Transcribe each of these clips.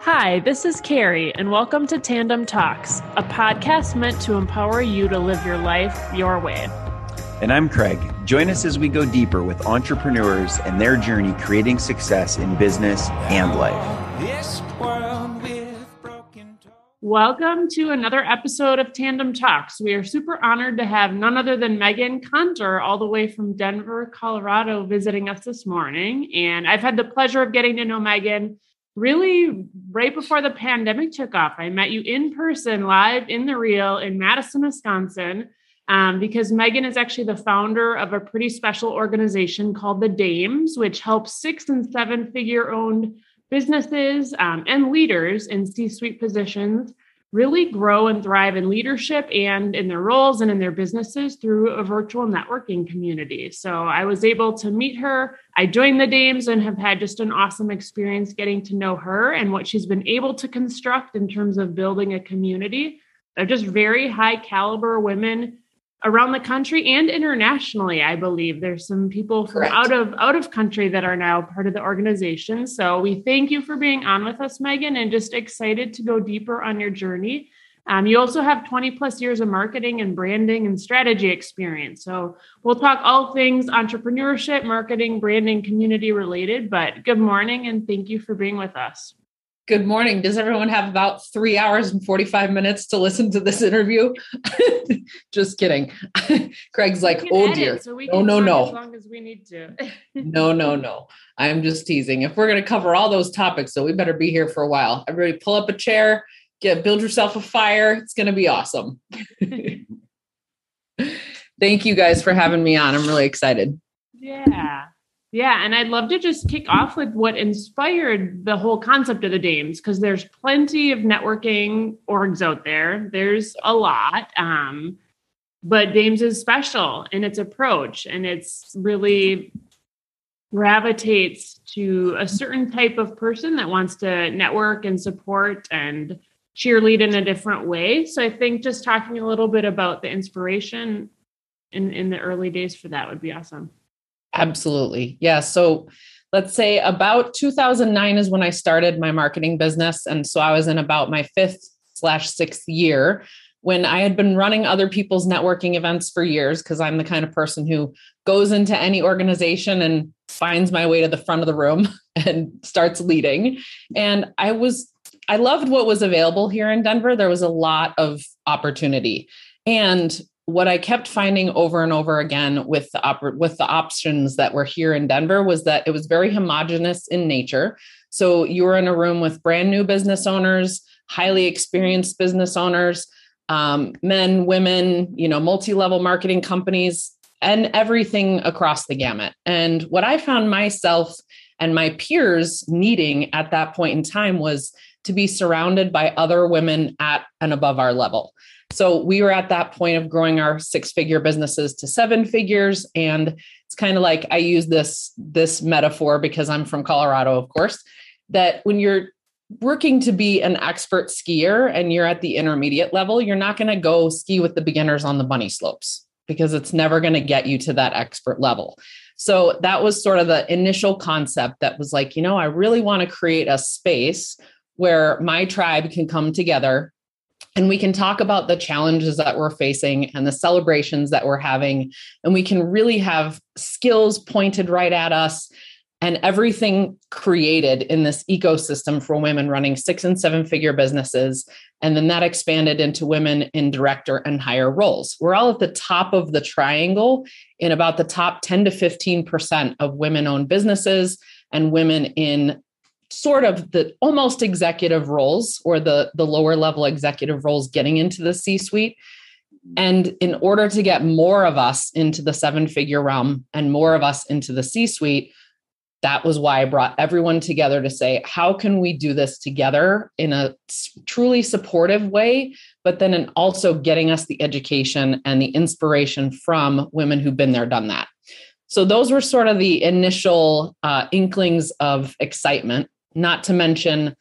Hi, this is Carrie, and welcome to Tandem Talks, a podcast meant to empower you to live your life your way. And I'm Craig. Join us as we go deeper with entrepreneurs and their journey creating success in business and life. Welcome to another episode of Tandem Talks. We are super honored to have none other than Megan Conter, all the way from Denver, Colorado, visiting us this morning. And I've had the pleasure of getting to know Megan really right before the pandemic took off. I met you in person, live in the real in Madison, Wisconsin, um, because Megan is actually the founder of a pretty special organization called the Dames, which helps six and seven figure owned businesses um, and leaders in C suite positions really grow and thrive in leadership and in their roles and in their businesses through a virtual networking community. So I was able to meet her. I joined the Dames and have had just an awesome experience getting to know her and what she's been able to construct in terms of building a community of just very high caliber women around the country and internationally i believe. There's some people from Correct. out of out of country that are now part of the organization. So we thank you for being on with us megan and just excited to go deeper on your journey. Um, you also have 20 plus years of marketing and branding and strategy experience. So we'll talk all things entrepreneurship marketing branding community related but good morning and thank you for being with us Good morning. Does everyone have about three hours and 45 minutes to listen to this interview? Just kidding. Craig's like, oh dear. So no, no, no. As long as we need to. no, no, no. I'm just teasing. If we're going to cover all those topics, so we better be here for a while. Everybody pull up a chair, get build yourself a fire. It's going to be awesome. Thank you guys for having me on. I'm really excited. Yeah. Yeah, and I'd love to just kick off with what inspired the whole concept of the Dames because there's plenty of networking orgs out there. There's a lot. Um, but Dames is special in its approach and it's really gravitates to a certain type of person that wants to network and support and cheerlead in a different way. So I think just talking a little bit about the inspiration in, in the early days for that would be awesome. Absolutely. Yeah. So let's say about 2009 is when I started my marketing business. And so I was in about my fifth slash sixth year when I had been running other people's networking events for years, because I'm the kind of person who goes into any organization and finds my way to the front of the room and starts leading. And I was, I loved what was available here in Denver. There was a lot of opportunity. And what I kept finding over and over again with the op- with the options that were here in Denver was that it was very homogenous in nature. So you were in a room with brand new business owners, highly experienced business owners, um, men, women, you know, multi-level marketing companies, and everything across the gamut. And what I found myself and my peers needing at that point in time was to be surrounded by other women at and above our level. So we were at that point of growing our six figure businesses to seven figures. And it's kind of like I use this, this metaphor because I'm from Colorado, of course, that when you're working to be an expert skier and you're at the intermediate level, you're not going to go ski with the beginners on the bunny slopes because it's never going to get you to that expert level. So that was sort of the initial concept that was like, you know, I really want to create a space where my tribe can come together and we can talk about the challenges that we're facing and the celebrations that we're having. And we can really have skills pointed right at us and everything created in this ecosystem for women running six and seven figure businesses. And then that expanded into women in director and higher roles. We're all at the top of the triangle in about the top 10 to 15% of women owned businesses and women in sort of the almost executive roles or the the lower level executive roles getting into the C suite and in order to get more of us into the seven figure realm and more of us into the C suite that was why I brought everyone together to say, how can we do this together in a truly supportive way, but then in also getting us the education and the inspiration from women who've been there, done that. So those were sort of the initial uh, inklings of excitement not to mention,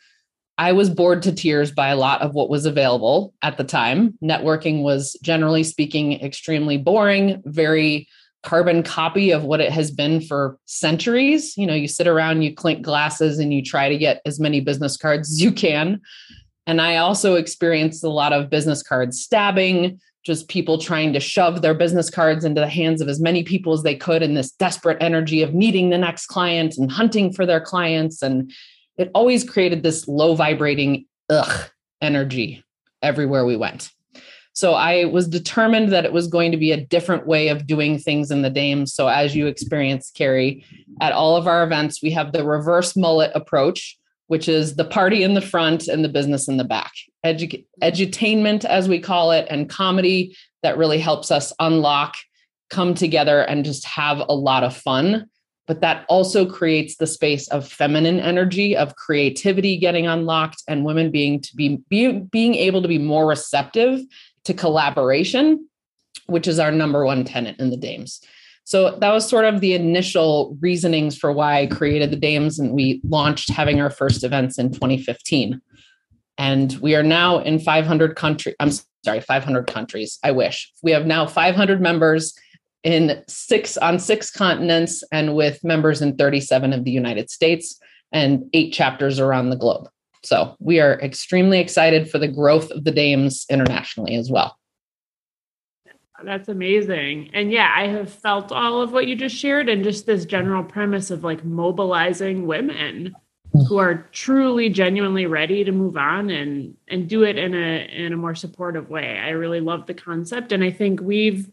I was bored to tears by a lot of what was available at the time. Networking was generally speaking extremely boring, very carbon copy of what it has been for centuries. You know, you sit around, you clink glasses, and you try to get as many business cards as you can. And I also experienced a lot of business card stabbing, just people trying to shove their business cards into the hands of as many people as they could in this desperate energy of meeting the next client and hunting for their clients. And it always created this low vibrating ugh energy everywhere we went. So I was determined that it was going to be a different way of doing things in the Dames. So as you experience, Carrie, at all of our events, we have the reverse mullet approach, which is the party in the front and the business in the back. Edu- edutainment, as we call it, and comedy that really helps us unlock, come together, and just have a lot of fun. But that also creates the space of feminine energy, of creativity getting unlocked, and women being to be, be being able to be more receptive to collaboration, which is our number one tenant in the Dames. So that was sort of the initial reasonings for why I created the Dames, and we launched having our first events in 2015. And we are now in 500 countries. I'm sorry, 500 countries. I wish we have now 500 members in six on six continents, and with members in 37 of the United States and eight chapters around the globe. So we are extremely excited for the growth of the Dames internationally as well. That's amazing. And yeah, I have felt all of what you just shared and just this general premise of like mobilizing women who are truly genuinely ready to move on and and do it in a in a more supportive way. I really love the concept and I think we've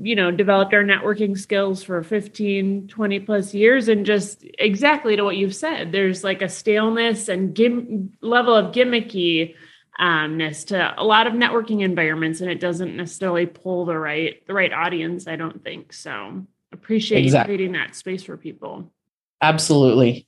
you know developed our networking skills for 15 20 plus years and just exactly to what you've said. There's like a staleness and gim- level of gimmicky umness to a lot of networking environments and it doesn't necessarily pull the right the right audience i don't think so. Appreciate exactly. you creating that space for people. Absolutely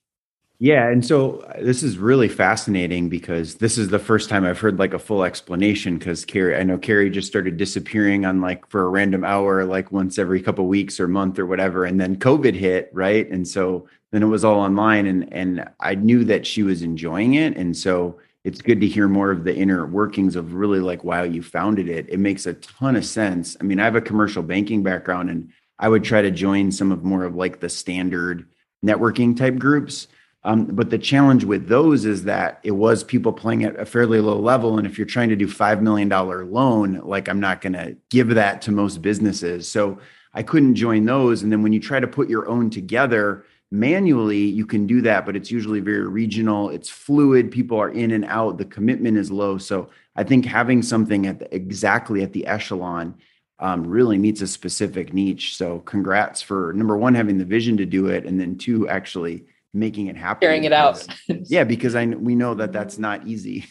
yeah, and so uh, this is really fascinating because this is the first time I've heard like a full explanation. Because Carrie, I know Carrie just started disappearing on like for a random hour, like once every couple weeks or month or whatever, and then COVID hit, right? And so then it was all online, and and I knew that she was enjoying it, and so it's good to hear more of the inner workings of really like why you founded it. It makes a ton of sense. I mean, I have a commercial banking background, and I would try to join some of more of like the standard networking type groups um, but the challenge with those is that it was people playing at a fairly low level. And if you're trying to do $5 million loan, like I'm not going to give that to most businesses. So I couldn't join those. And then when you try to put your own together manually, you can do that, but it's usually very regional. It's fluid. People are in and out. The commitment is low. So I think having something at the, exactly at the echelon um, really meets a specific niche. So congrats for number one, having the vision to do it. And then two, actually making it happen carrying it out yeah because i we know that that's not easy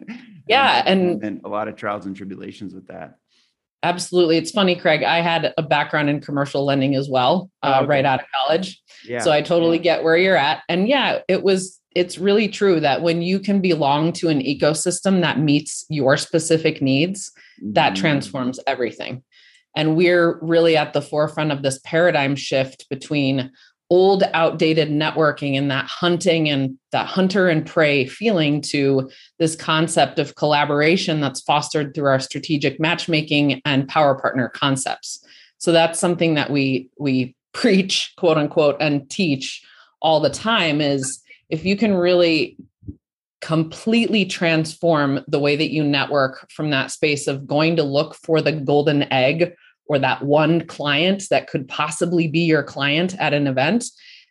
yeah and, and a lot of trials and tribulations with that absolutely it's funny craig i had a background in commercial lending as well uh, oh, okay. right out of college yeah. so i totally yeah. get where you're at and yeah it was it's really true that when you can belong to an ecosystem that meets your specific needs that mm-hmm. transforms everything and we're really at the forefront of this paradigm shift between old outdated networking and that hunting and that hunter and prey feeling to this concept of collaboration that's fostered through our strategic matchmaking and power partner concepts. So that's something that we we preach quote unquote and teach all the time is if you can really completely transform the way that you network from that space of going to look for the golden egg or that one client that could possibly be your client at an event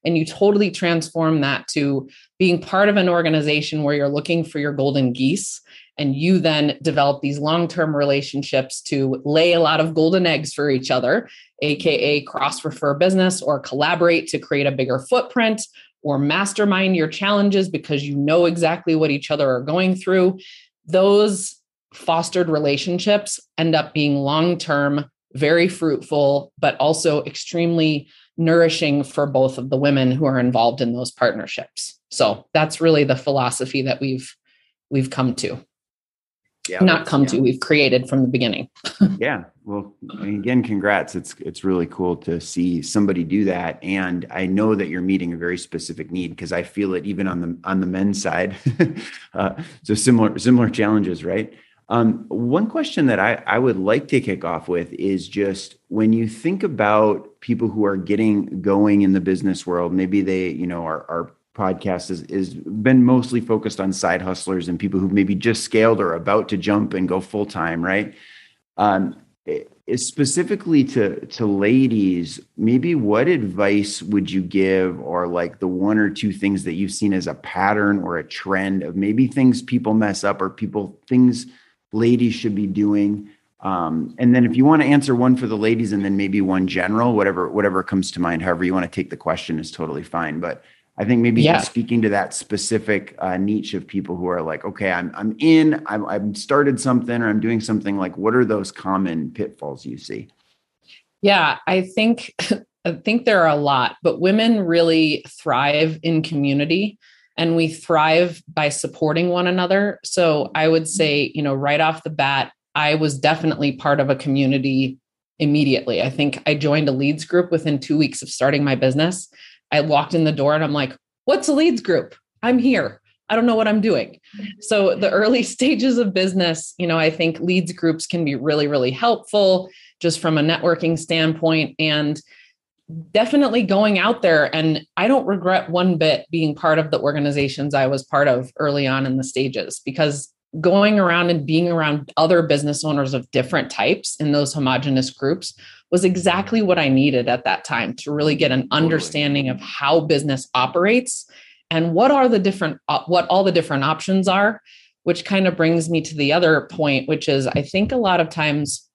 and you totally transform that to being part of an organization where you're looking for your golden geese and you then develop these long-term relationships to lay a lot of golden eggs for each other aka cross refer business or collaborate to create a bigger footprint or mastermind your challenges because you know exactly what each other are going through. Those fostered relationships end up being long-term very fruitful, but also extremely nourishing for both of the women who are involved in those partnerships. So that's really the philosophy that we've we've come to. Yeah, not come yeah. to, we've created from the beginning. yeah. Well, again, congrats. It's it's really cool to see somebody do that. And I know that you're meeting a very specific need because I feel it even on the on the men's side. uh, so similar similar challenges, right? Um, one question that I, I would like to kick off with is just when you think about people who are getting going in the business world, maybe they, you know, our, our podcast is, is been mostly focused on side hustlers and people who maybe just scaled or about to jump and go full time, right? Um, specifically to to ladies maybe what advice would you give or like the one or two things that you've seen as a pattern or a trend of maybe things people mess up or people things ladies should be doing um, and then if you want to answer one for the ladies and then maybe one general whatever whatever comes to mind however you want to take the question is totally fine but I think maybe yeah. speaking to that specific uh, niche of people who are like, okay, I'm I'm in, I'm I've started something or I'm doing something. Like, what are those common pitfalls you see? Yeah, I think I think there are a lot, but women really thrive in community and we thrive by supporting one another. So I would mm-hmm. say, you know, right off the bat, I was definitely part of a community immediately. I think I joined a leads group within two weeks of starting my business I walked in the door and I'm like, what's a leads group? I'm here. I don't know what I'm doing. Mm-hmm. So the early stages of business, you know, I think leads groups can be really, really helpful just from a networking standpoint and definitely going out there. And I don't regret one bit being part of the organizations I was part of early on in the stages because going around and being around other business owners of different types in those homogenous groups was exactly what I needed at that time to really get an understanding of how business operates and what are the different uh, what all the different options are which kind of brings me to the other point which is I think a lot of times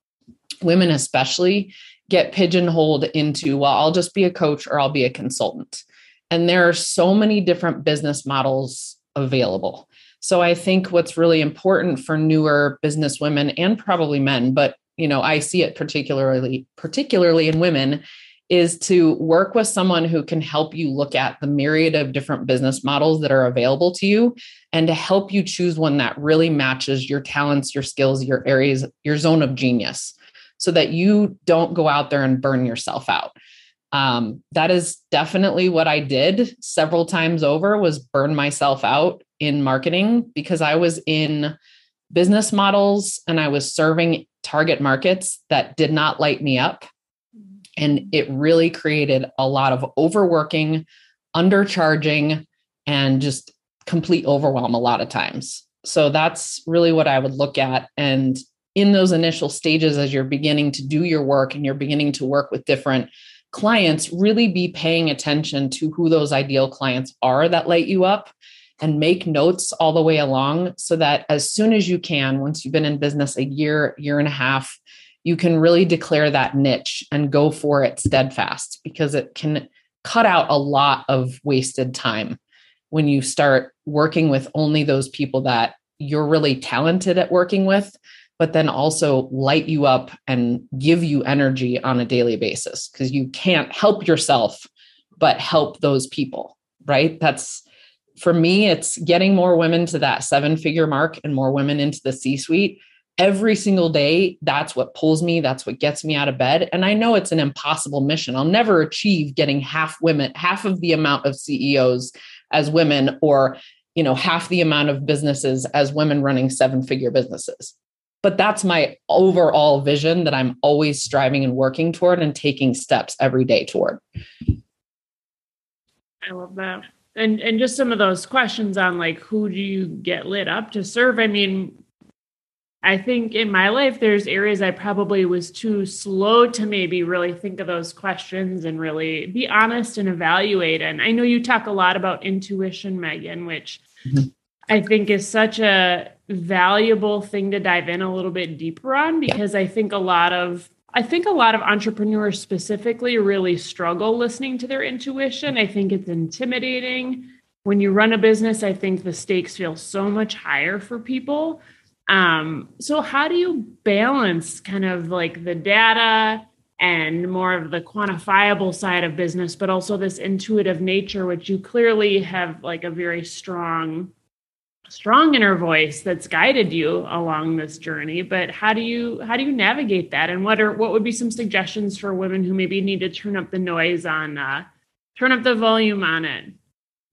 women especially get pigeonholed into well I'll just be a coach or I'll be a consultant. And there are so many different business models available. So I think what's really important for newer business women and probably men but you know i see it particularly particularly in women is to work with someone who can help you look at the myriad of different business models that are available to you and to help you choose one that really matches your talents your skills your areas your zone of genius so that you don't go out there and burn yourself out um, that is definitely what i did several times over was burn myself out in marketing because i was in business models and i was serving target markets that did not light me up. And it really created a lot of overworking, undercharging, and just complete overwhelm a lot of times. So that's really what I would look at. And in those initial stages, as you're beginning to do your work and you're beginning to work with different clients, really be paying attention to who those ideal clients are that light you up and make notes all the way along so that as soon as you can, once you've been in business a year, year and a half, you can really declare that niche and go for it steadfast because it can cut out a lot of wasted time when you start working with only those people that you're really talented at working with but then also light you up and give you energy on a daily basis because you can't help yourself but help those people right that's for me, it's getting more women to that seven figure mark and more women into the C suite. Every single day, that's what pulls me. That's what gets me out of bed. And I know it's an impossible mission. I'll never achieve getting half women, half of the amount of CEOs as women, or you know, half the amount of businesses as women running seven figure businesses. But that's my overall vision that I'm always striving and working toward and taking steps every day toward. I love that and and just some of those questions on like who do you get lit up to serve i mean i think in my life there's areas i probably was too slow to maybe really think of those questions and really be honest and evaluate and i know you talk a lot about intuition megan which mm-hmm. i think is such a valuable thing to dive in a little bit deeper on because i think a lot of I think a lot of entrepreneurs specifically really struggle listening to their intuition. I think it's intimidating. When you run a business, I think the stakes feel so much higher for people. Um, so, how do you balance kind of like the data and more of the quantifiable side of business, but also this intuitive nature, which you clearly have like a very strong strong inner voice that's guided you along this journey but how do you how do you navigate that? And what are what would be some suggestions for women who maybe need to turn up the noise on uh turn up the volume on it?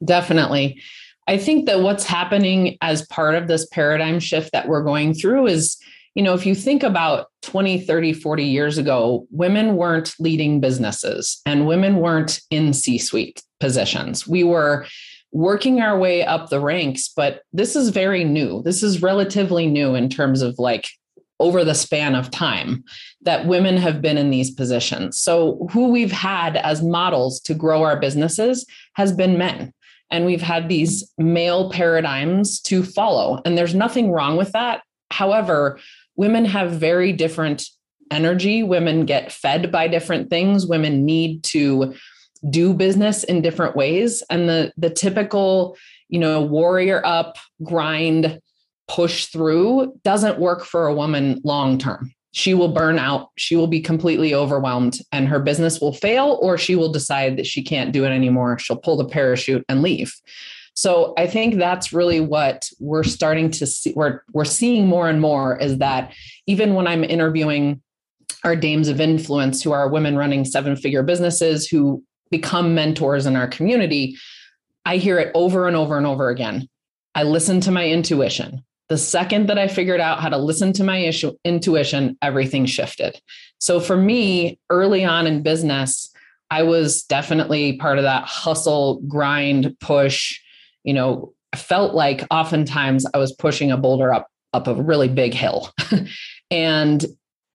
Definitely. I think that what's happening as part of this paradigm shift that we're going through is, you know, if you think about 20, 30, 40 years ago, women weren't leading businesses and women weren't in C suite positions. We were working our way up the ranks, but this is very new. This is relatively new in terms of like over the span of time that women have been in these positions. So, who we've had as models to grow our businesses has been men. And we've had these male paradigms to follow. And there's nothing wrong with that. However, women have very different energy. Women get fed by different things. Women need to do business in different ways. And the, the typical, you know, warrior up, grind, push through doesn't work for a woman long term. She will burn out, she will be completely overwhelmed, and her business will fail, or she will decide that she can't do it anymore. She'll pull the parachute and leave. So I think that's really what we're starting to see. We're, we're seeing more and more is that even when I'm interviewing our dames of influence who are women running seven figure businesses who become mentors in our community, I hear it over and over and over again. I listen to my intuition. The second that I figured out how to listen to my issue, intuition, everything shifted. So for me, early on in business, I was definitely part of that hustle, grind, push. You know, I felt like oftentimes I was pushing a boulder up up a really big hill and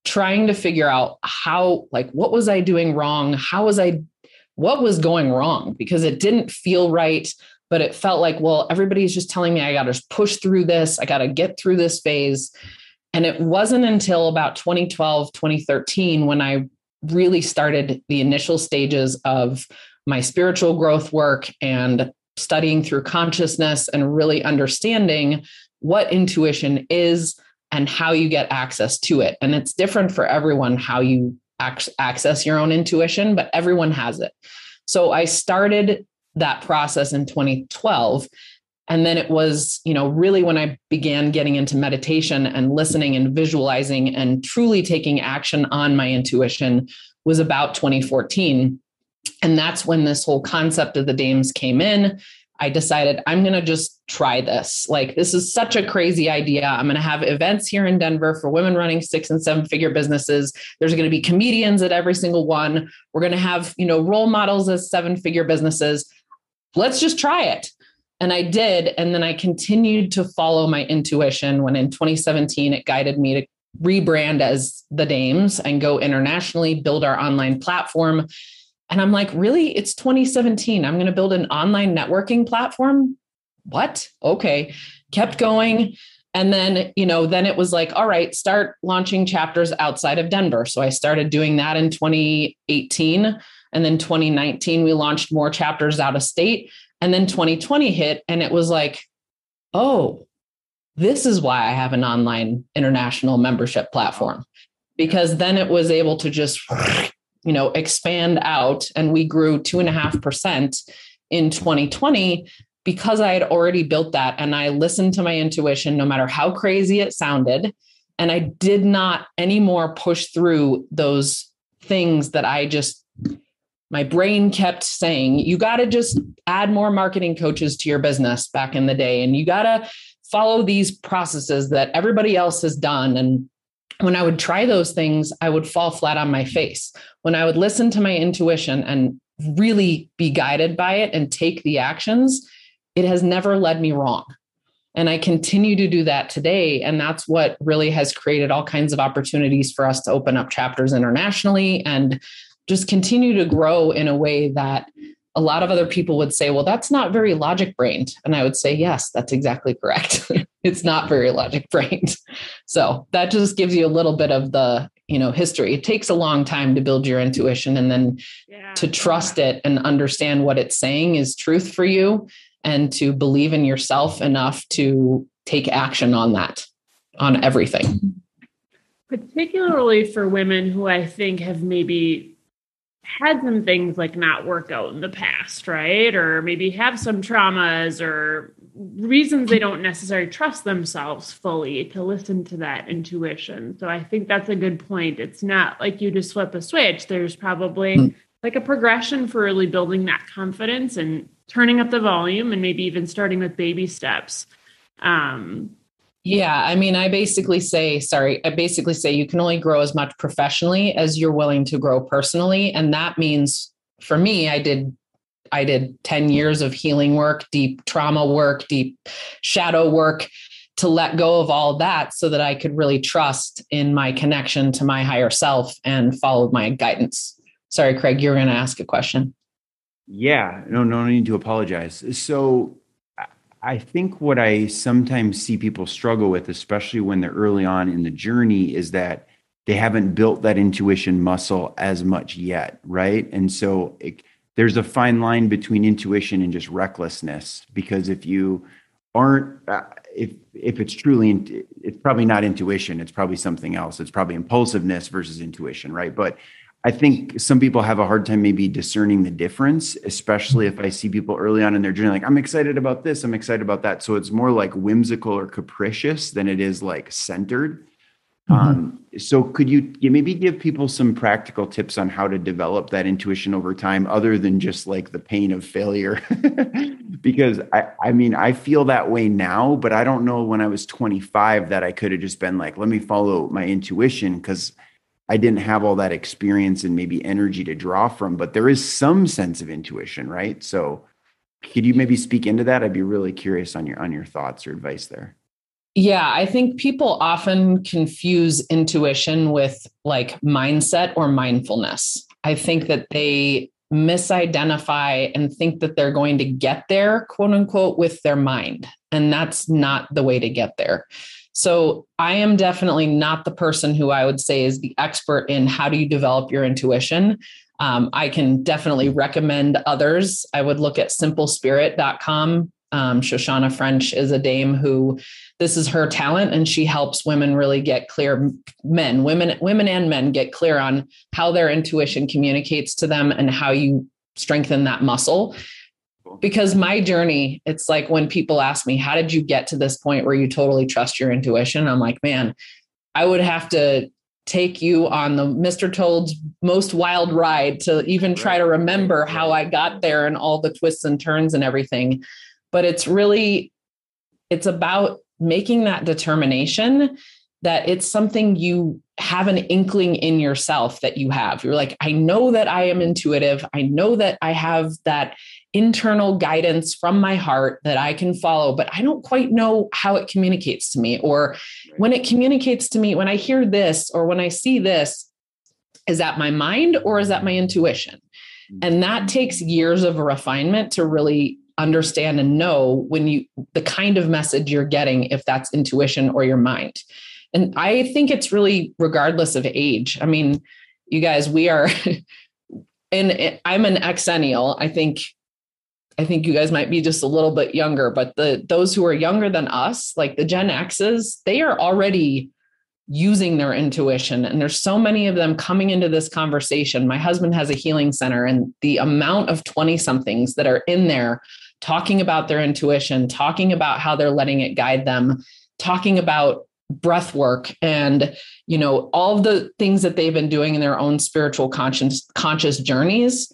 trying to figure out how like what was I doing wrong? How was I what was going wrong? Because it didn't feel right but it felt like, well, everybody's just telling me I got to push through this, I got to get through this phase. And it wasn't until about 2012, 2013 when I really started the initial stages of my spiritual growth work and studying through consciousness and really understanding what intuition is and how you get access to it. And it's different for everyone how you access your own intuition, but everyone has it. So I started that process in 2012 and then it was you know really when i began getting into meditation and listening and visualizing and truly taking action on my intuition was about 2014 and that's when this whole concept of the dames came in i decided i'm going to just try this like this is such a crazy idea i'm going to have events here in denver for women running six and seven figure businesses there's going to be comedians at every single one we're going to have you know role models as seven figure businesses let's just try it. And I did. And then I continued to follow my intuition when in 2017 it guided me to rebrand as the Dames and go internationally, build our online platform. And I'm like, really? It's 2017. I'm going to build an online networking platform? What? Okay. Kept going. And then, you know, then it was like, all right, start launching chapters outside of Denver. So I started doing that in 2018 and then 2019, we launched more chapters out of state. And then 2020 hit, and it was like, oh, this is why I have an online international membership platform. Because then it was able to just, you know, expand out. And we grew two and a half percent in 2020 because I had already built that and I listened to my intuition, no matter how crazy it sounded. And I did not anymore push through those things that I just my brain kept saying, you got to just add more marketing coaches to your business back in the day. And you got to follow these processes that everybody else has done. And when I would try those things, I would fall flat on my face. When I would listen to my intuition and really be guided by it and take the actions, it has never led me wrong. And I continue to do that today. And that's what really has created all kinds of opportunities for us to open up chapters internationally and just continue to grow in a way that a lot of other people would say, well, that's not very logic brained. And I would say, yes, that's exactly correct. it's not very logic brained. So that just gives you a little bit of the, you know, history. It takes a long time to build your intuition and then yeah, to trust it and understand what it's saying is truth for you and to believe in yourself enough to take action on that, on everything. Particularly for women who I think have maybe had some things like not work out in the past, right? Or maybe have some traumas or reasons they don't necessarily trust themselves fully to listen to that intuition. So I think that's a good point. It's not like you just flip a switch. There's probably mm. like a progression for really building that confidence and turning up the volume and maybe even starting with baby steps. Um, yeah, I mean, I basically say, sorry, I basically say you can only grow as much professionally as you're willing to grow personally. And that means for me, I did I did 10 years of healing work, deep trauma work, deep shadow work to let go of all that so that I could really trust in my connection to my higher self and follow my guidance. Sorry, Craig, you were going to ask a question. Yeah, no, no need to apologize. So I think what I sometimes see people struggle with, especially when they're early on in the journey, is that they haven't built that intuition muscle as much yet, right? And so it, there's a fine line between intuition and just recklessness because if you aren't uh, if if it's truly it's probably not intuition it's probably something else it's probably impulsiveness versus intuition right but i think some people have a hard time maybe discerning the difference especially if i see people early on in their journey like i'm excited about this i'm excited about that so it's more like whimsical or capricious than it is like centered Mm-hmm. Um, so could you maybe give people some practical tips on how to develop that intuition over time other than just like the pain of failure? because I, I mean, I feel that way now, but I don't know when I was 25 that I could have just been like, let me follow my intuition because I didn't have all that experience and maybe energy to draw from, but there is some sense of intuition, right? So could you maybe speak into that? I'd be really curious on your on your thoughts or advice there. Yeah, I think people often confuse intuition with like mindset or mindfulness. I think that they misidentify and think that they're going to get there, quote unquote, with their mind. And that's not the way to get there. So I am definitely not the person who I would say is the expert in how do you develop your intuition. Um, I can definitely recommend others. I would look at simplespirit.com. Um, Shoshana French is a dame who this is her talent and she helps women really get clear men women women and men get clear on how their intuition communicates to them and how you strengthen that muscle because my journey it's like when people ask me how did you get to this point where you totally trust your intuition i'm like man i would have to take you on the mr toad's most wild ride to even try to remember how i got there and all the twists and turns and everything but it's really it's about making that determination that it's something you have an inkling in yourself that you have. You're like, I know that I am intuitive. I know that I have that internal guidance from my heart that I can follow, but I don't quite know how it communicates to me. Or when it communicates to me, when I hear this or when I see this, is that my mind or is that my intuition? Mm. And that takes years of refinement to really understand and know when you the kind of message you're getting if that's intuition or your mind and i think it's really regardless of age i mean you guys we are and i'm an exennial i think i think you guys might be just a little bit younger but the those who are younger than us like the gen x's they are already using their intuition and there's so many of them coming into this conversation. My husband has a healing center and the amount of 20 somethings that are in there talking about their intuition, talking about how they're letting it guide them, talking about breath work and you know all the things that they've been doing in their own spiritual conscious conscious journeys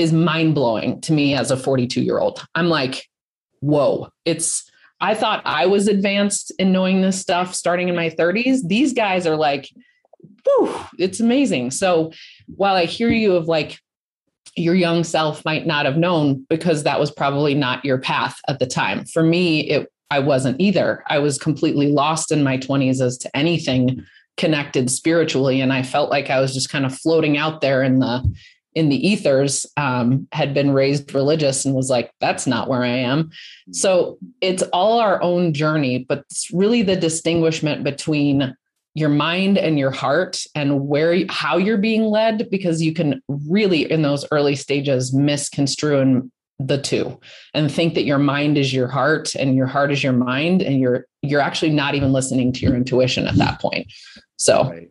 is mind blowing to me as a 42 year old. I'm like, whoa, it's I thought I was advanced in knowing this stuff starting in my 30s. These guys are like, whew, it's amazing. So while I hear you of like your young self might not have known because that was probably not your path at the time. For me, it I wasn't either. I was completely lost in my 20s as to anything connected spiritually and I felt like I was just kind of floating out there in the in the ethers um, had been raised religious and was like that's not where i am so it's all our own journey but it's really the distinguishment between your mind and your heart and where how you're being led because you can really in those early stages misconstrue the two and think that your mind is your heart and your heart is your mind and you're you're actually not even listening to your intuition at that point so right.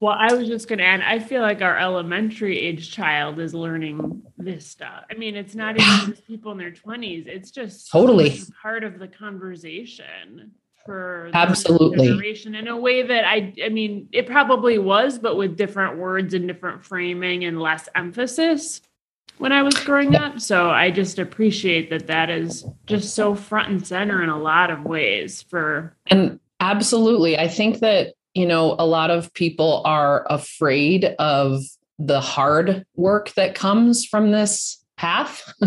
Well i was just going to add i feel like our elementary age child is learning this stuff. I mean it's not even just people in their 20s it's just totally. part of the conversation for absolutely. generation in a way that I I mean it probably was, but with different words and different framing and less emphasis when I was growing up. So I just appreciate that that is just so front and center in a lot of ways for and absolutely. I think that you know a lot of people are afraid of the hard work that comes from this path.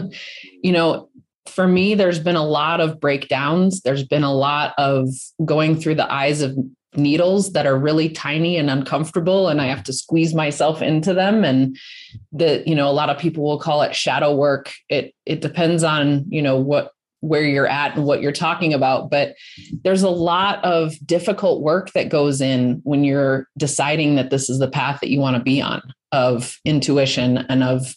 You know for me, there's been a lot of breakdowns. There's been a lot of going through the eyes of needles that are really tiny and uncomfortable and i have to squeeze myself into them. And the you know a lot of people will call it shadow work. It it depends on you know what where you're at and what you're talking about but there's a lot of difficult work that goes in when you're deciding that this is the path that you want to be on of intuition and of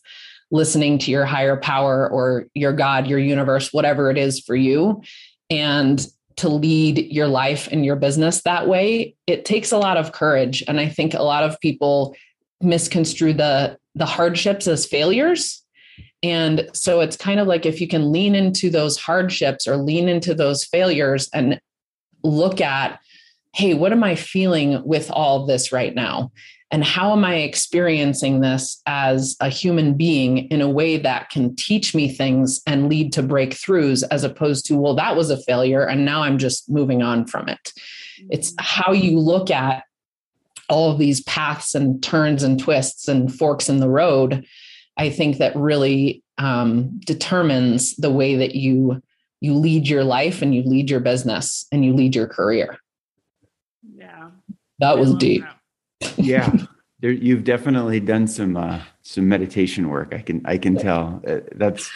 listening to your higher power or your God, your universe, whatever it is for you, and to lead your life and your business that way, it takes a lot of courage. And I think a lot of people misconstrue the the hardships as failures. And so it's kind of like if you can lean into those hardships or lean into those failures and look at, hey, what am I feeling with all this right now? and how am i experiencing this as a human being in a way that can teach me things and lead to breakthroughs as opposed to well that was a failure and now i'm just moving on from it it's mm-hmm. how you look at all of these paths and turns and twists and forks in the road i think that really um, determines the way that you you lead your life and you lead your business and you lead your career yeah that was deep that yeah, there, you've definitely done some uh, some meditation work. I can I can tell. Uh, that's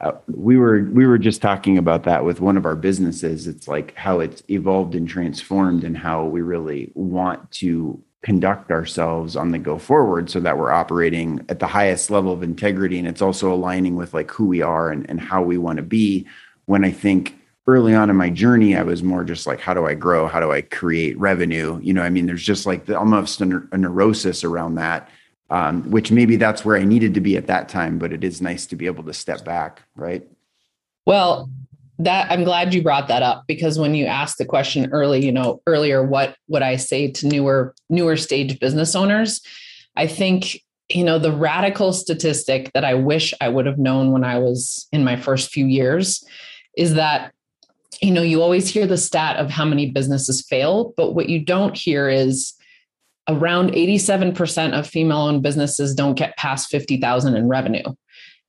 uh, we were we were just talking about that with one of our businesses. It's like how it's evolved and transformed, and how we really want to conduct ourselves on the go forward so that we're operating at the highest level of integrity and it's also aligning with like who we are and, and how we want to be when i think early on in my journey, I was more just like, how do I grow? How do I create revenue? You know, I mean, there's just like the, almost a, a neurosis around that, um, which maybe that's where I needed to be at that time, but it is nice to be able to step back, right? Well, that I'm glad you brought that up because when you asked the question early, you know, earlier, what would I say to newer, newer stage business owners? I think you know the radical statistic that i wish i would have known when i was in my first few years is that you know, you always hear the stat of how many businesses fail, but what you don't hear is around 87% of female owned businesses don't get past 50,000 in revenue.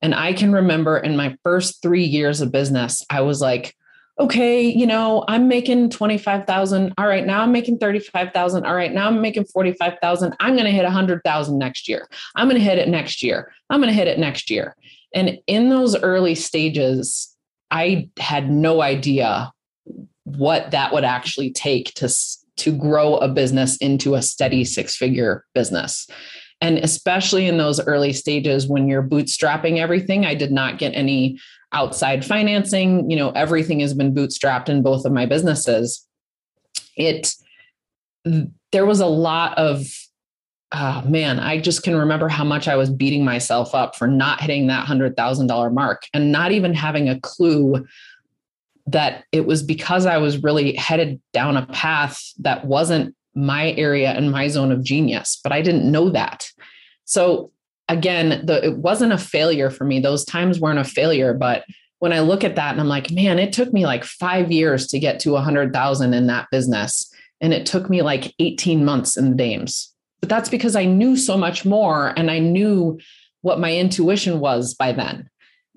And I can remember in my first 3 years of business, I was like, okay, you know, I'm making 25,000. All right, now I'm making 35,000. All right, now I'm making 45,000. I'm going to hit 100,000 next year. I'm going to hit it next year. I'm going to hit it next year. And in those early stages, I had no idea what that would actually take to to grow a business into a steady six figure business. And especially in those early stages when you're bootstrapping everything, I did not get any outside financing. You know, everything has been bootstrapped in both of my businesses. It there was a lot of oh man, I just can remember how much I was beating myself up for not hitting that $100,000 mark and not even having a clue that it was because I was really headed down a path that wasn't my area and my zone of genius, but I didn't know that. So again, the, it wasn't a failure for me. Those times weren't a failure, but when I look at that and I'm like, man, it took me like five years to get to a hundred thousand in that business. And it took me like 18 months in the dames but that's because I knew so much more and I knew what my intuition was by then.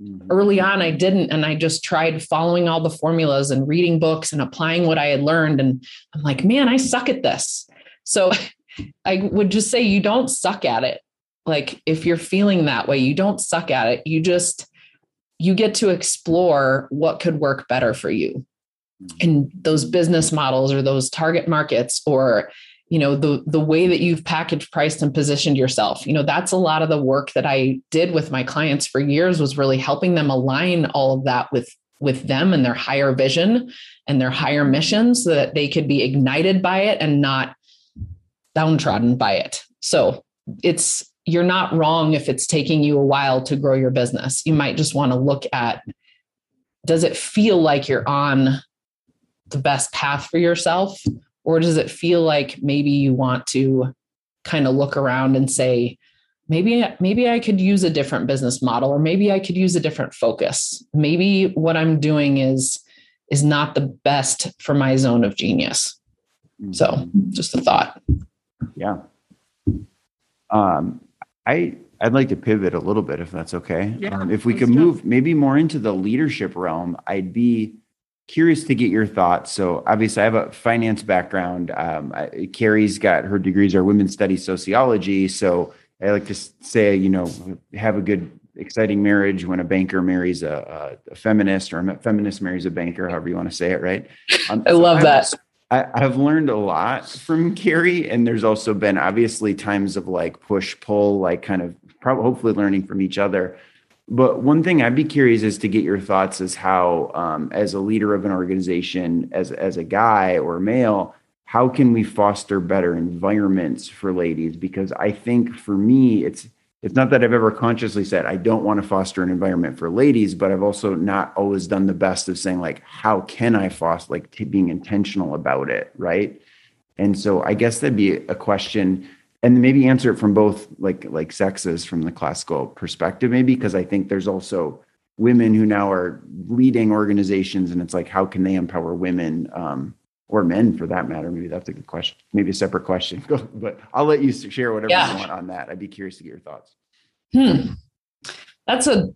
Mm-hmm. Early on, I didn't. And I just tried following all the formulas and reading books and applying what I had learned. And I'm like, man, I suck at this. So I would just say, you don't suck at it. Like, if you're feeling that way, you don't suck at it. You just, you get to explore what could work better for you. Mm-hmm. And those business models or those target markets or you know the the way that you've packaged priced and positioned yourself. You know that's a lot of the work that i did with my clients for years was really helping them align all of that with with them and their higher vision and their higher mission so that they could be ignited by it and not downtrodden by it. So it's you're not wrong if it's taking you a while to grow your business. You might just want to look at does it feel like you're on the best path for yourself? Or does it feel like maybe you want to kind of look around and say, maybe maybe I could use a different business model or maybe I could use a different focus. Maybe what I'm doing is is not the best for my zone of genius. So, mm-hmm. just a thought. Yeah. Um I I'd like to pivot a little bit if that's okay. Yeah, um, if we could move maybe more into the leadership realm, I'd be curious to get your thoughts. So obviously, I have a finance background. Um, I, Carrie's got her degrees are women's studies sociology. So I like to say, you know, have a good, exciting marriage when a banker marries a, a, feminist or a feminist marries a banker, however you want to say it, right? Um, I love that. I, I've learned a lot from Carrie, and there's also been obviously times of like push pull, like kind of probably hopefully learning from each other. But one thing I'd be curious is to get your thoughts as how, um, as a leader of an organization, as as a guy or a male, how can we foster better environments for ladies? Because I think for me, it's it's not that I've ever consciously said I don't want to foster an environment for ladies, but I've also not always done the best of saying like, how can I foster like t- being intentional about it, right? And so I guess that'd be a question and maybe answer it from both like like sexes from the classical perspective maybe because i think there's also women who now are leading organizations and it's like how can they empower women um, or men for that matter? Maybe that's a good question maybe a separate question but i'll let you share whatever yeah. you want on that. I'd be curious to get your thoughts. Hmm. That's a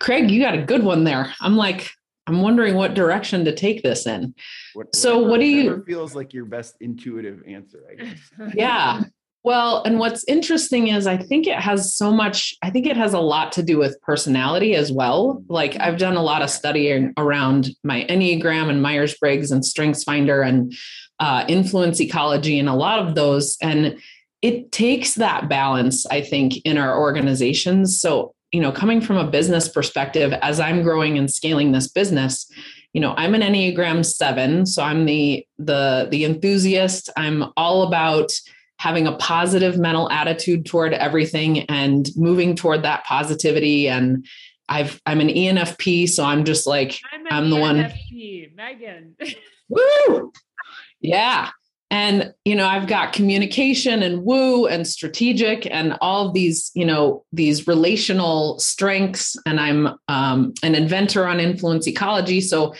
craig you got a good one there. I'm like i'm wondering what direction to take this in. What, so what do you feels like your best intuitive answer i guess. Yeah well, and what's interesting is I think it has so much, I think it has a lot to do with personality as well. Like I've done a lot of studying around my Enneagram and Myers Briggs and Strengths Finder and uh, influence ecology and a lot of those. And it takes that balance, I think, in our organizations. So, you know, coming from a business perspective, as I'm growing and scaling this business, you know i'm an enneagram 7 so i'm the the the enthusiast i'm all about having a positive mental attitude toward everything and moving toward that positivity and I've I'm an ENFP, so I'm just like I'm, I'm the ENFP, one. Megan. Woo! Yeah. And you know, I've got communication and woo and strategic and all these, you know, these relational strengths. And I'm um, an inventor on influence ecology. So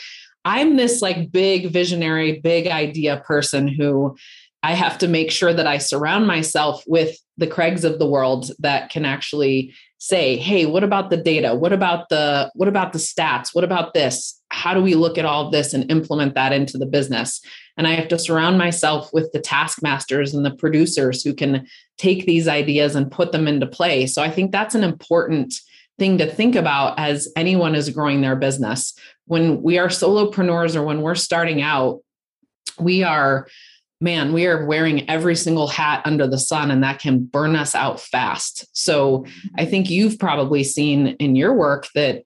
I'm this like big visionary, big idea person who I have to make sure that I surround myself with the Craigs of the world that can actually say, "Hey, what about the data? What about the what about the stats? What about this? How do we look at all this and implement that into the business?" And I have to surround myself with the taskmasters and the producers who can take these ideas and put them into play. So I think that's an important thing to think about as anyone is growing their business. When we are solopreneurs or when we're starting out, we are man, we are wearing every single hat under the sun and that can burn us out fast. So I think you've probably seen in your work that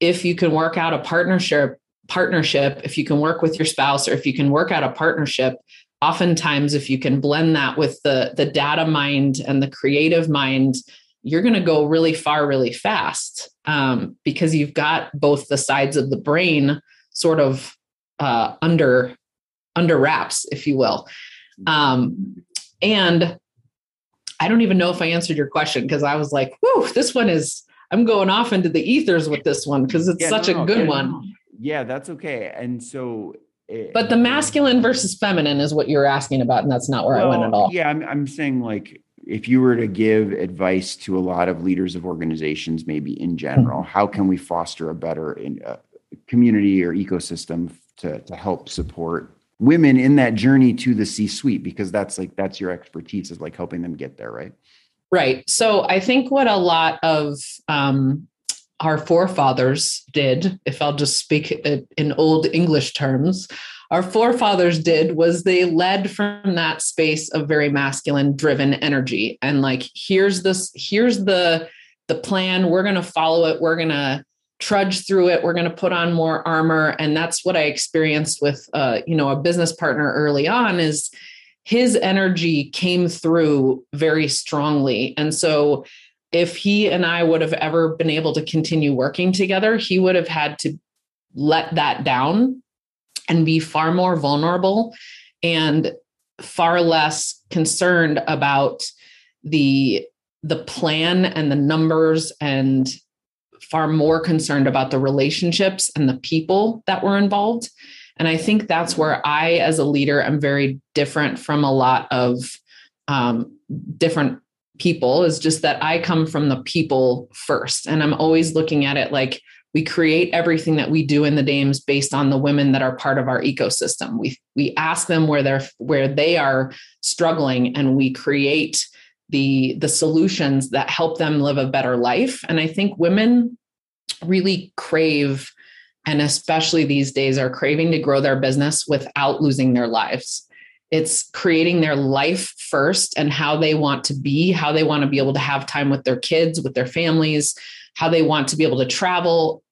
if you can work out a partnership, partnership, if you can work with your spouse or if you can work out a partnership, oftentimes if you can blend that with the the data mind and the creative mind, you're going to go really far really fast um, because you've got both the sides of the brain sort of uh, under under wraps, if you will. Um, and I don't even know if I answered your question because I was like, whew, this one is, I'm going off into the ethers with this one because it's yeah, such no, a good no, one. Yeah, that's okay. And so, it, eh, but the masculine versus feminine is what you're asking about, and that's not where well, I went at all. Yeah, I'm, I'm saying like if you were to give advice to a lot of leaders of organizations, maybe in general, mm-hmm. how can we foster a better in, uh, community or ecosystem to, to help support women in that journey to the C suite because that's like that's your expertise is like helping them get there, right? Right. So I think what a lot of um, our forefathers did, if I'll just speak in old English terms, our forefathers did was they led from that space of very masculine driven energy and like here's this here's the the plan we're going to follow it we're going to trudge through it. We're going to put on more armor. And that's what i experienced with uh, you know a business partner early on is his energy came through very strongly. And so if he and i would have ever been able to continue working together he would have had to let that down and be far more vulnerable and far less concerned about the the plan and the numbers and far more concerned about the relationships and the people that were involved. And i think that's where i as a leader am very different from a lot of um, different people is just that i come from the people first. And i'm always looking at it like we create everything that we do in the dames based on the women that are part of our ecosystem. We we ask them where they're where they are struggling and we create the the solutions that help them live a better life. And i think women really crave and especially these days are craving to grow their business without losing their lives. It's creating their life first and how they want to be how they want to be able to have time with their kids with their families how they want to be able to travel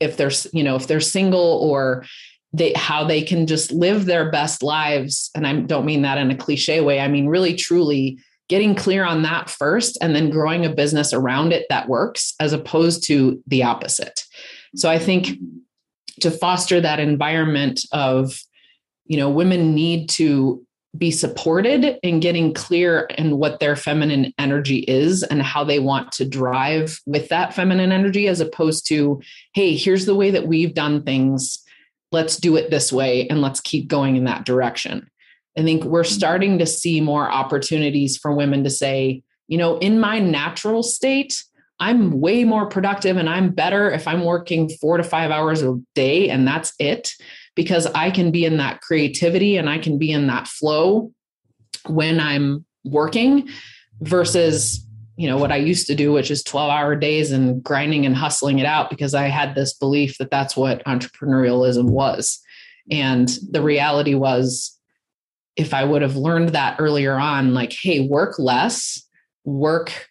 if they're you know if they're single or they how they can just live their best lives. And i don't mean that in a cliche way. I mean really truly getting clear on that first and then growing a business around it that works as opposed to the opposite. So i think to foster that environment of you know women need to be supported in getting clear in what their feminine energy is and how they want to drive with that feminine energy as opposed to hey here's the way that we've done things. Let's do it this way and let's keep going in that direction I think we're mm-hmm. starting to see more opportunities for women to say, you know, in my natural state, I'm way more productive and I'm better if I'm working four to five hours a day and that's it, because I can be in that creativity and I can be in that flow when I'm working versus, you know, what I used to do, which is 12 hour days and grinding and hustling it out because I had this belief that that's what entrepreneurialism was. And the reality was, if I would have learned that earlier on, like, hey, work less, work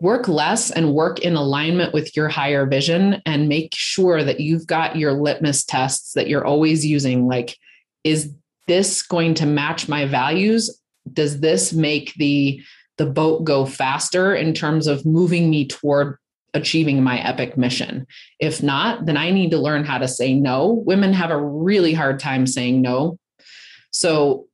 work less and work in alignment with your higher vision and make sure that you've got your litmus tests that you're always using. Like is this going to match my values? Does this make the the boat go faster in terms of moving me toward achieving my epic mission? If not then i need to learn how to say no. Women have a really hard time saying no. So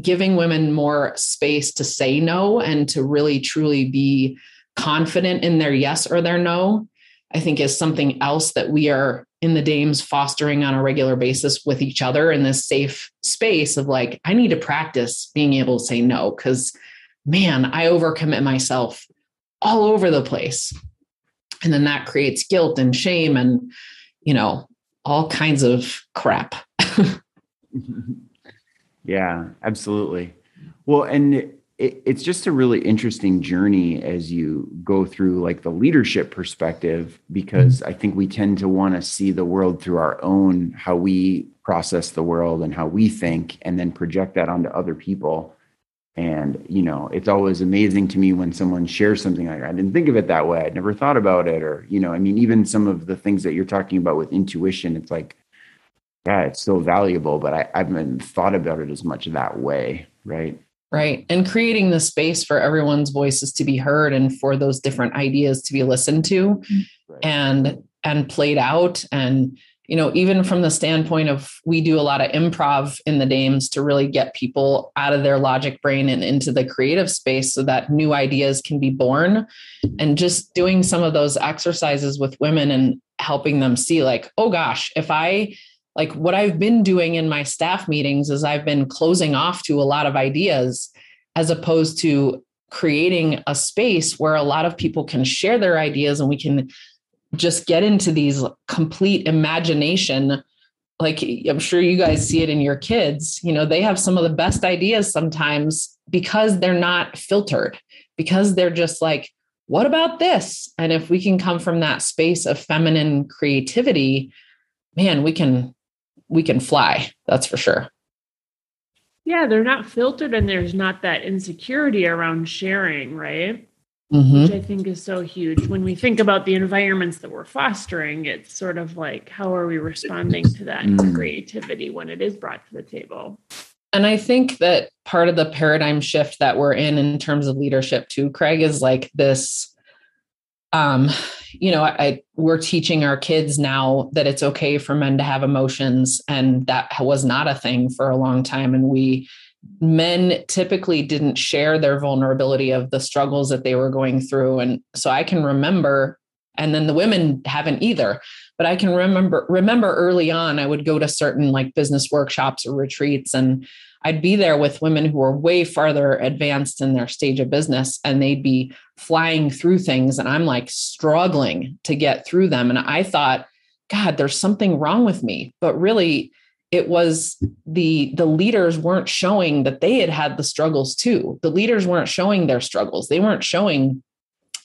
giving women more space to say no and to really truly be confident in their yes or their no, I think is something else that we are in the dames fostering on a regular basis with each other in this safe space of like, I need to practice being able to say no because man, I overcommit myself all over the place. And then that creates guilt and shame and, you know, all kinds of crap. Yeah, absolutely. Well, and it, it's just a really interesting journey as you go through like the leadership perspective, because mm-hmm. I think we tend to want to see the world through our own, how we process the world and how we think, and then project that onto other people. And, you know, it's always amazing to me when someone shares something like, I didn't think of it that way. I'd never thought about it. Or, you know, I mean, even some of the things that you're talking about with intuition, it's like, yeah, it's still valuable, but I, I haven't thought about it as much that way. Right. Right. And creating the space for everyone's voices to be heard and for those different ideas to be listened to right. and and played out. And, you know, even from the standpoint of we do a lot of improv in the dames to really get people out of their logic brain and into the creative space so that new ideas can be born. And just doing some of those exercises with women and helping them see, like, oh gosh, if I like what I've been doing in my staff meetings is I've been closing off to a lot of ideas as opposed to creating a space where a lot of people can share their ideas and we can just get into these complete imagination. Like i'm sure you guys see it in your kids you know they have some of the best ideas sometimes because they're not filtered because they're just like what about this? And if we can come from that space of feminine creativity man we can we can fly. That's for sure. Yeah, they're not filtered and there's not that insecurity around sharing, right? Mm-hmm. Which I think is so huge. When we think about the environments that we're fostering, it's sort of like how are we responding to that mm. creativity when it is brought to the table? And I think that part of the paradigm shift that we're in in terms of leadership too, Craig, is like this um, you know, I, we're teaching our kids now that it's okay for men to have emotions, and that was not a thing for a long time. And we men typically didn't share their vulnerability of the struggles that they were going through, and so I can remember, and then the women haven't either. But I can remember remember early on, I would go to certain like business workshops or retreats, and I'd be there with women who were way farther advanced in their stage of business and they'd be flying through things. And I'm like struggling to get through them. And I thought, God, there's something wrong with me. But really, it was the the leaders weren't showing that they had had the struggles too the leaders weren't showing their struggles they weren't showing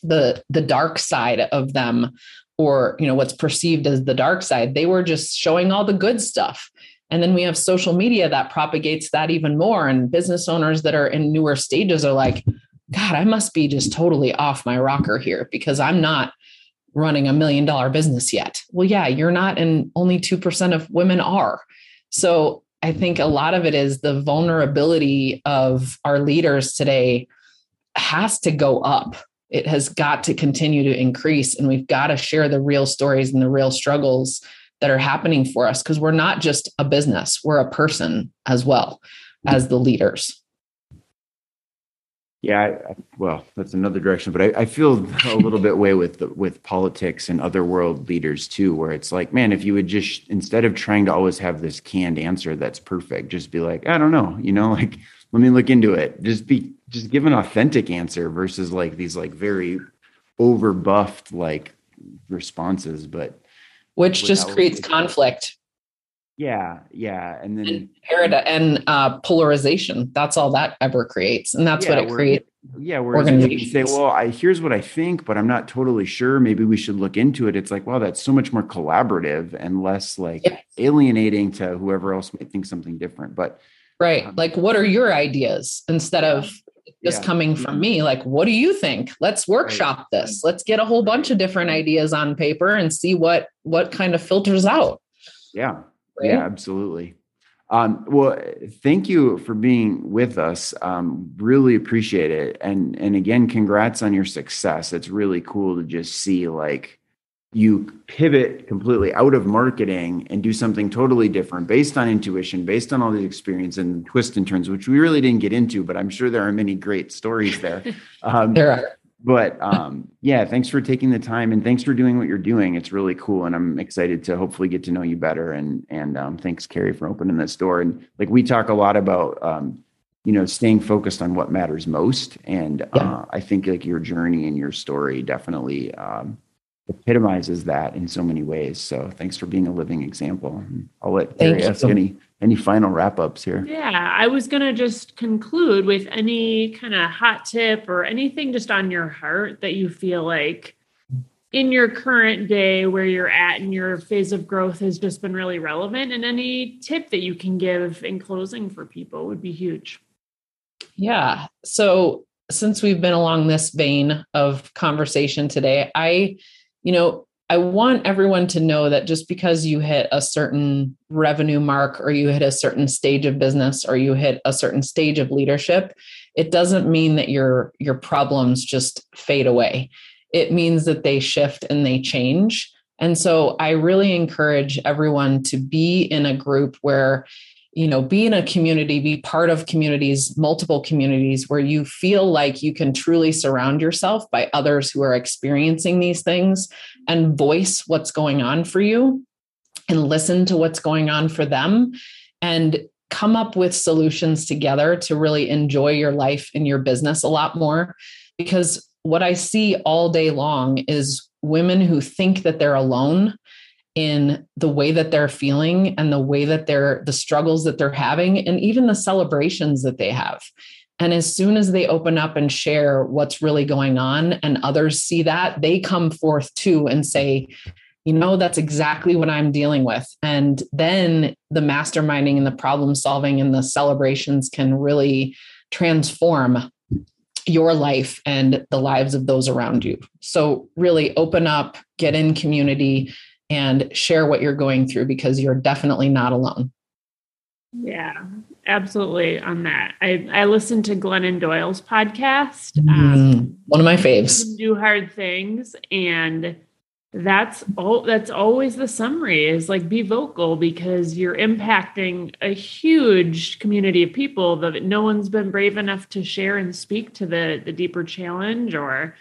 the the dark side of them or you know what's perceived as the dark side they were just showing all the good stuff and then we have social media that propagates that even more. And business owners that are in newer stages are like, God, I must be just totally off my rocker here because I'm not running a million dollar business yet. Well, yeah, you're not, and only 2% of women are. So I think a lot of it is the vulnerability of our leaders today has to go up. It has got to continue to increase, and we've got to share the real stories and the real struggles that are happening for us because we're not just a business, we're a person as well as the leaders. Yeah, I, well, that's another direction, but I, I feel a little bit way with the, with politics and other world leaders too, where it's like, man, if you would just instead of trying to always have this canned answer that's perfect, just be like, I don't know, you know, like let me look into it. Just be just give an authentic answer versus like these like very over buffed like responses. But which just creates conflict. Yeah, yeah, and then and, and uh, polarization. That's all that ever creates, and that's yeah, what it creates. Yeah, whereas you say, "Well, I here's what I think, but I'm not totally sure. Maybe we should look into it." It's like, wow, that's so much more collaborative and less like yes. alienating to whoever else might think something different. But right, um, like, what are your ideas instead of just yeah. coming from me like what do you think? Let's workshop right. this. Let's get a whole bunch of different ideas on paper and see what what kind of filters out. Yeah. Right? yeah absolutely. Um, well thank you for being with us. Um, really appreciate it. And and again congrats on your success. It's really cool to just see like you pivot completely out of marketing and do something totally different based on intuition, based on all the experience and twists and turns, which we really didn't get into, but I'm sure there are many great stories there. Um, there are. But um, yeah, thanks for taking the time and thanks for doing what you're doing. It's really cool, and I'm excited to hopefully get to know you better. And and um, thanks, Carrie, for opening this door. And like we talk a lot about um, you know staying focused on what matters most and yeah. uh, i think like your journey and your story definitely um, epitomizes that in so many ways. So thanks for being a living example. I'll let Carrie ask any any final wrap ups here. Yeah, I was gonna just conclude with any kind of hot tip or anything just on your heart that you feel like in your current day where you're at and your phase of growth has just been really relevant and any tip that you can give in closing for people would be huge yeah so since we've been along this vein of conversation today i you know, I want everyone to know that just because you hit a certain revenue mark or you hit a certain stage of business or you hit a certain stage of leadership, it doesn't mean that your your problems just fade away. It means that they shift and they change. And so I really encourage everyone to be in a group where you know be in a community be part of communities multiple communities where you feel like you can truly surround yourself by others who are experiencing these things and voice what's going on for you and listen to what's going on for them and come up with solutions together to really enjoy your life and your business a lot more. Because what i see all day long is women who think that they're alone in the way that they're feeling and the way that they're the struggles that they're having and even the celebrations that they have. And as soon as they open up and share what's really going on and others see that they come forth too and say you know that's exactly what i'm dealing with. And then the masterminding and the problem solving and the celebrations can really transform your life and the lives of those around you. So really open up get in community and share what you're going through because you're definitely not alone. Yeah, absolutely on that. I, I listened to Glennon Doyle's podcast. Um, mm, one of my faves. Do hard things. And that's all that's always the summary is like be vocal because you're impacting a huge community of people that no one's been brave enough to share and speak to the the deeper challenge or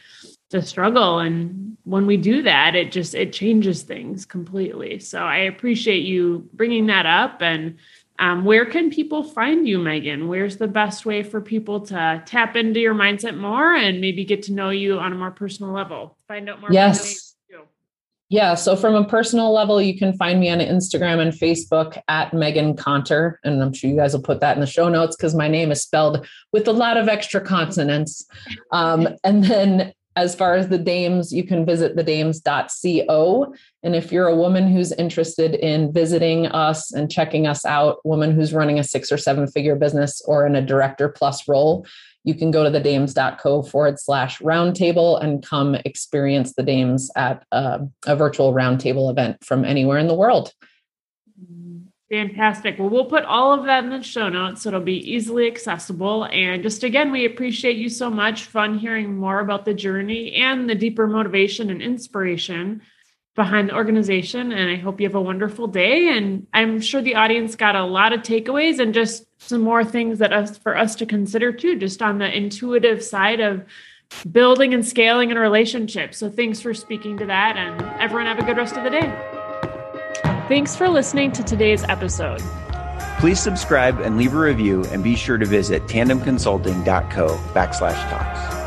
the struggle and when we do that it just it changes things completely so i appreciate you bringing that up and um, where can people find you, Megan? Where's the best way for people to tap into your mindset more and maybe get to know you on a more personal level? Find out more. Yes. Yeah. So from a personal level, you can find me on Instagram and Facebook at Megan Conter. And I'm sure you guys will put that in the show notes because my name is spelled with a lot of extra consonants. Um, and then as far as the dames, you can visit thedames.co. And if you're a woman who's interested in visiting us and checking us out, woman who's running a six or seven figure business or in a director plus role, you can go to thedames.co forward slash roundtable and come experience the dames at a, a virtual roundtable event from anywhere in the world. Mm-hmm. Fantastic. Well, we'll put all of that in the show notes so it'll be easily accessible. And just again, we appreciate you so much. Fun hearing more about the journey and the deeper motivation and inspiration behind the organization. And I hope you have a wonderful day. And I'm sure the audience got a lot of takeaways and just some more things that us for us to consider too, just on the intuitive side of building and scaling in a relationship. So thanks for speaking to that. And everyone have a good rest of the day. Thanks for listening to today's episode. Please subscribe and leave a review and be sure to visit tandemconsulting.co backslash talks.